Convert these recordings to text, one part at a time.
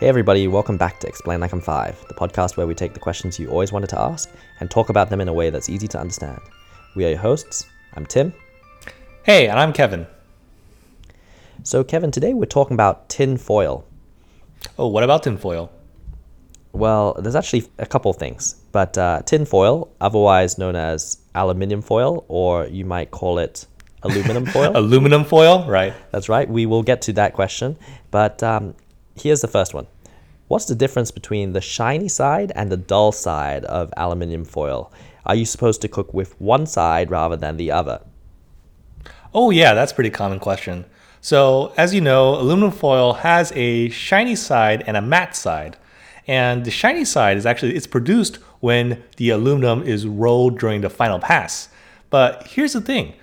Hey everybody, welcome back to Explain Like I'm Five, the podcast where we take the questions you always wanted to ask and talk about them in a way that's easy to understand. We are your hosts. I'm Tim. Hey, and I'm Kevin. So, Kevin, today we're talking about tin foil. Oh, what about tinfoil? Well, there's actually a couple things, but uh, tin foil, otherwise known as aluminium foil, or you might call it aluminum foil. Aluminum foil, right? That's right. We will get to that question. But um, here's the first one What's the difference between the shiny side and the dull side of aluminium foil? Are you supposed to cook with one side rather than the other? Oh, yeah, that's a pretty common question. So, as you know, aluminum foil has a shiny side and a matte side. And the shiny side is actually it's produced when the aluminum is rolled during the final pass. But here's the thing.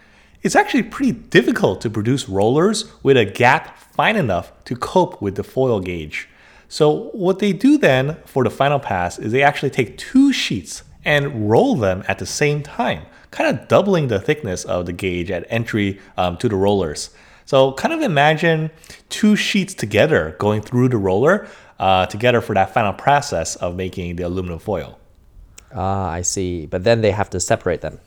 It's actually pretty difficult to produce rollers with a gap fine enough to cope with the foil gauge. So what they do then for the final pass is they actually take two sheets and roll them at the same time, kind of doubling the thickness of the gauge at entry um, to the rollers. So kind of imagine two sheets together going through the roller uh, together for that final process of making the aluminum foil. Ah, I see. But then they have to separate them.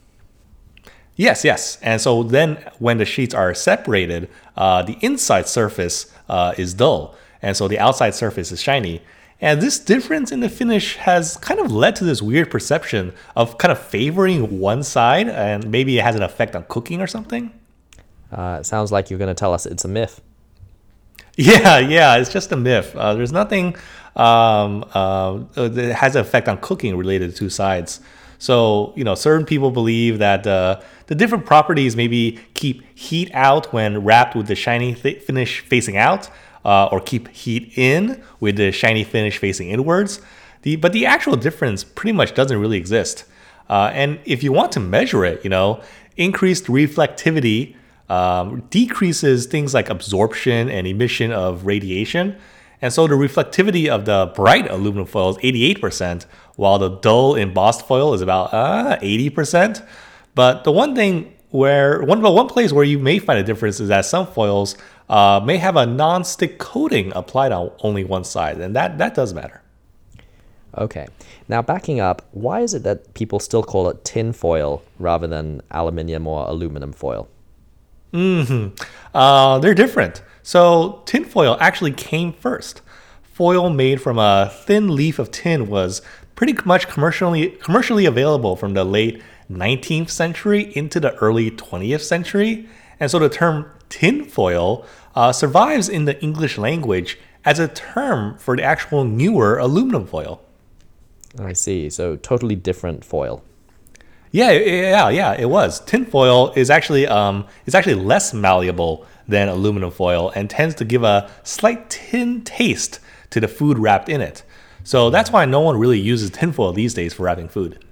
Yes, yes. And so then when the sheets are separated, uh, the inside surface uh, is dull. And so the outside surface is shiny. And this difference in the finish has kind of led to this weird perception of kind of favoring one side, and maybe it has an effect on cooking or something. Uh, it sounds like you're going to tell us it's a myth. Yeah, yeah, it's just a myth. Uh, there's nothing um, uh, that has an effect on cooking related to two sides. So, you know, certain people believe that uh, the different properties maybe keep heat out when wrapped with the shiny th- finish facing out, uh, or keep heat in with the shiny finish facing inwards. The, but the actual difference pretty much doesn't really exist. Uh, and if you want to measure it, you know, increased reflectivity um, decreases things like absorption and emission of radiation. And so the reflectivity of the bright aluminum foil is 88%, while the dull embossed foil is about uh, 80%. But the one thing where one one place where you may find a difference is that some foils uh, may have a non-stick coating applied on only one side, and that that does matter. Okay. Now, backing up, why is it that people still call it tin foil rather than aluminium or aluminum foil? Mm-hmm. Uh, they're different. So tinfoil actually came first. Foil made from a thin leaf of tin was pretty much commercially commercially available from the late 19th century into the early 20th century. And so the term tinfoil uh, survives in the English language as a term for the actual newer aluminum foil. I see. So, totally different foil. Yeah, yeah, yeah. It was. Tinfoil is actually um, is actually less malleable than aluminum foil and tends to give a slight tin taste to the food wrapped in it. So that's why no one really uses tinfoil these days for wrapping food.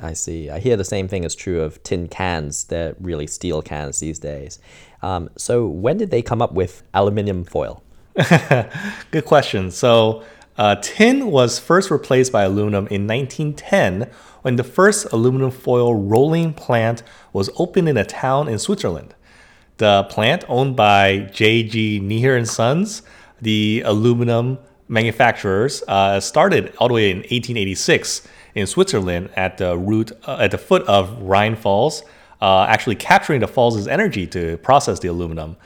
I see. I hear the same thing is true of tin cans. They're really steel cans these days. Um, so when did they come up with aluminium foil? Good question. So uh, tin was first replaced by aluminum in 1910 when the first aluminum foil rolling plant was opened in a town in Switzerland. The plant, owned by J.G. Neher and Sons, the aluminum manufacturers, uh, started all the way in 1886 in Switzerland at the root uh, at the foot of Rhine Falls, uh, actually capturing the falls' energy to process the aluminum.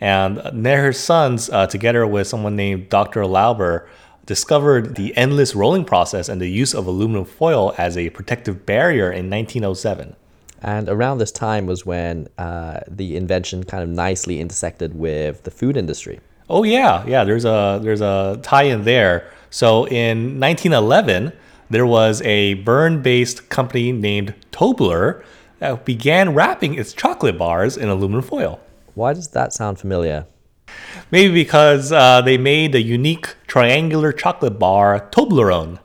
And Neher's sons, uh, together with someone named Dr. Lauber, discovered the endless rolling process and the use of aluminum foil as a protective barrier in 1907. And around this time was when uh, the invention kind of nicely intersected with the food industry. Oh yeah, yeah. There's a there's a tie-in there. So in 1911, there was a Bern-based company named Tobler that began wrapping its chocolate bars in aluminum foil. Why does that sound familiar? Maybe because uh, they made a unique triangular chocolate bar, Toblerone.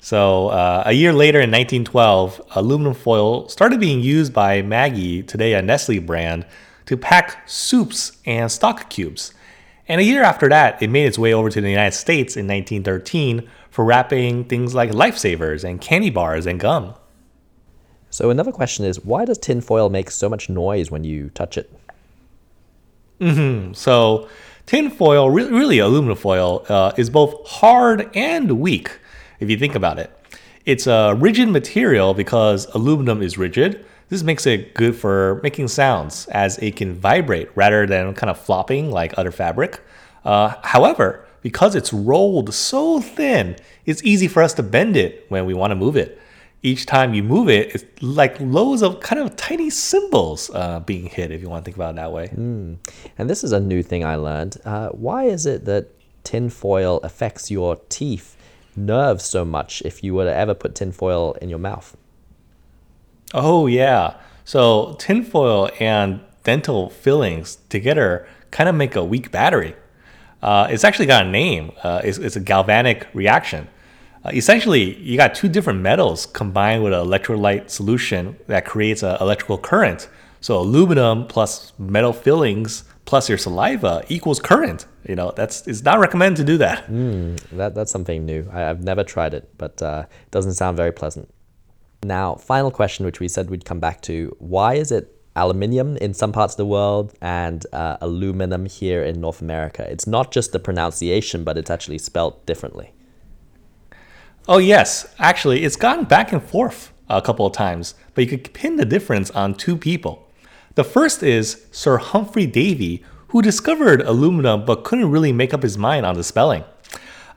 So uh, a year later in 1912, aluminum foil started being used by Maggi, today a Nestle brand, to pack soups and stock cubes. And a year after that, it made its way over to the United States in 1913 for wrapping things like lifesavers and candy bars and gum. So another question is why does tin foil make so much noise when you touch it? Mm-hmm. So tin foil, re- really aluminum foil, uh, is both hard and weak, if you think about it. It's a rigid material because aluminum is rigid. This makes it good for making sounds as it can vibrate rather than kind of flopping like other fabric. Uh, however, because it's rolled so thin, it's easy for us to bend it when we want to move it. Each time you move it, it's like loads of kind of tiny cymbals uh, being hit, if you want to think about it that way. And this is a new thing I learned. Uh, why is it that tinfoil affects your teeth, nerves so much if you were to ever put tinfoil in your mouth? Oh, yeah. So tinfoil and dental fillings together kind of make a weak battery. Uh, it's actually got a name. Uh, it's, it's a galvanic reaction. Uh, essentially, you got two different metals combined with an electrolyte solution that creates an electrical current. So aluminum plus metal fillings plus your saliva equals current. You know, that's it's not recommended to do that. That, that's something new. I, I've never tried it, but uh, it doesn't sound very pleasant. Now, final question, which we said we'd come back to. Why is it aluminium in some parts of the world and uh, aluminum here in North America? It's not just the pronunciation, but it's actually spelt differently. Oh, yes. Actually, it's gone back and forth a couple of times, but you could pin the difference on two people. The first is Sir Humphrey Davy, who discovered aluminum but couldn't really make up his mind on the spelling.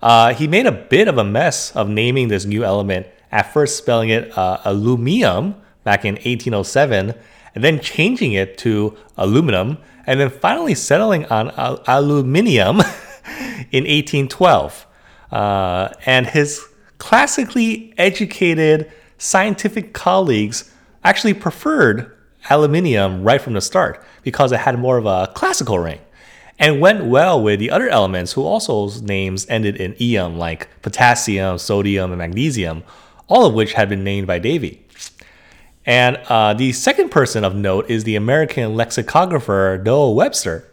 Uh, he made a bit of a mess of naming this new element, at first spelling it uh, alumium back in 1807, and then changing it to aluminum, and then finally settling on al- aluminium in 1812. Uh, and his classically educated scientific colleagues actually preferred aluminium right from the start because it had more of a classical ring and went well with the other elements who also names ended in ium like potassium, sodium, and magnesium, all of which had been named by Davy. And uh, the second person of note is the American lexicographer Noah Webster.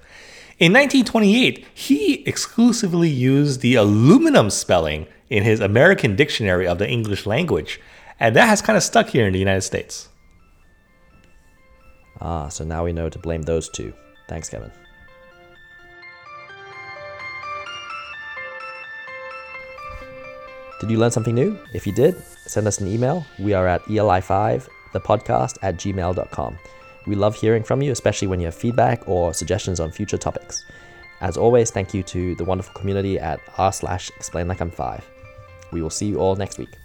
In 1928, he exclusively used the aluminum spelling in his American Dictionary of the English Language, and that has kind of stuck here in the United States. Ah, so now we know to blame those two. Thanks, Kevin. Did you learn something new? If you did, send us an email. We are at eli5, the podcast at gmail.com. We love hearing from you, especially when you have feedback or suggestions on future topics. As always, thank you to the wonderful community at r slash explain like I'm five. We will see you all next week.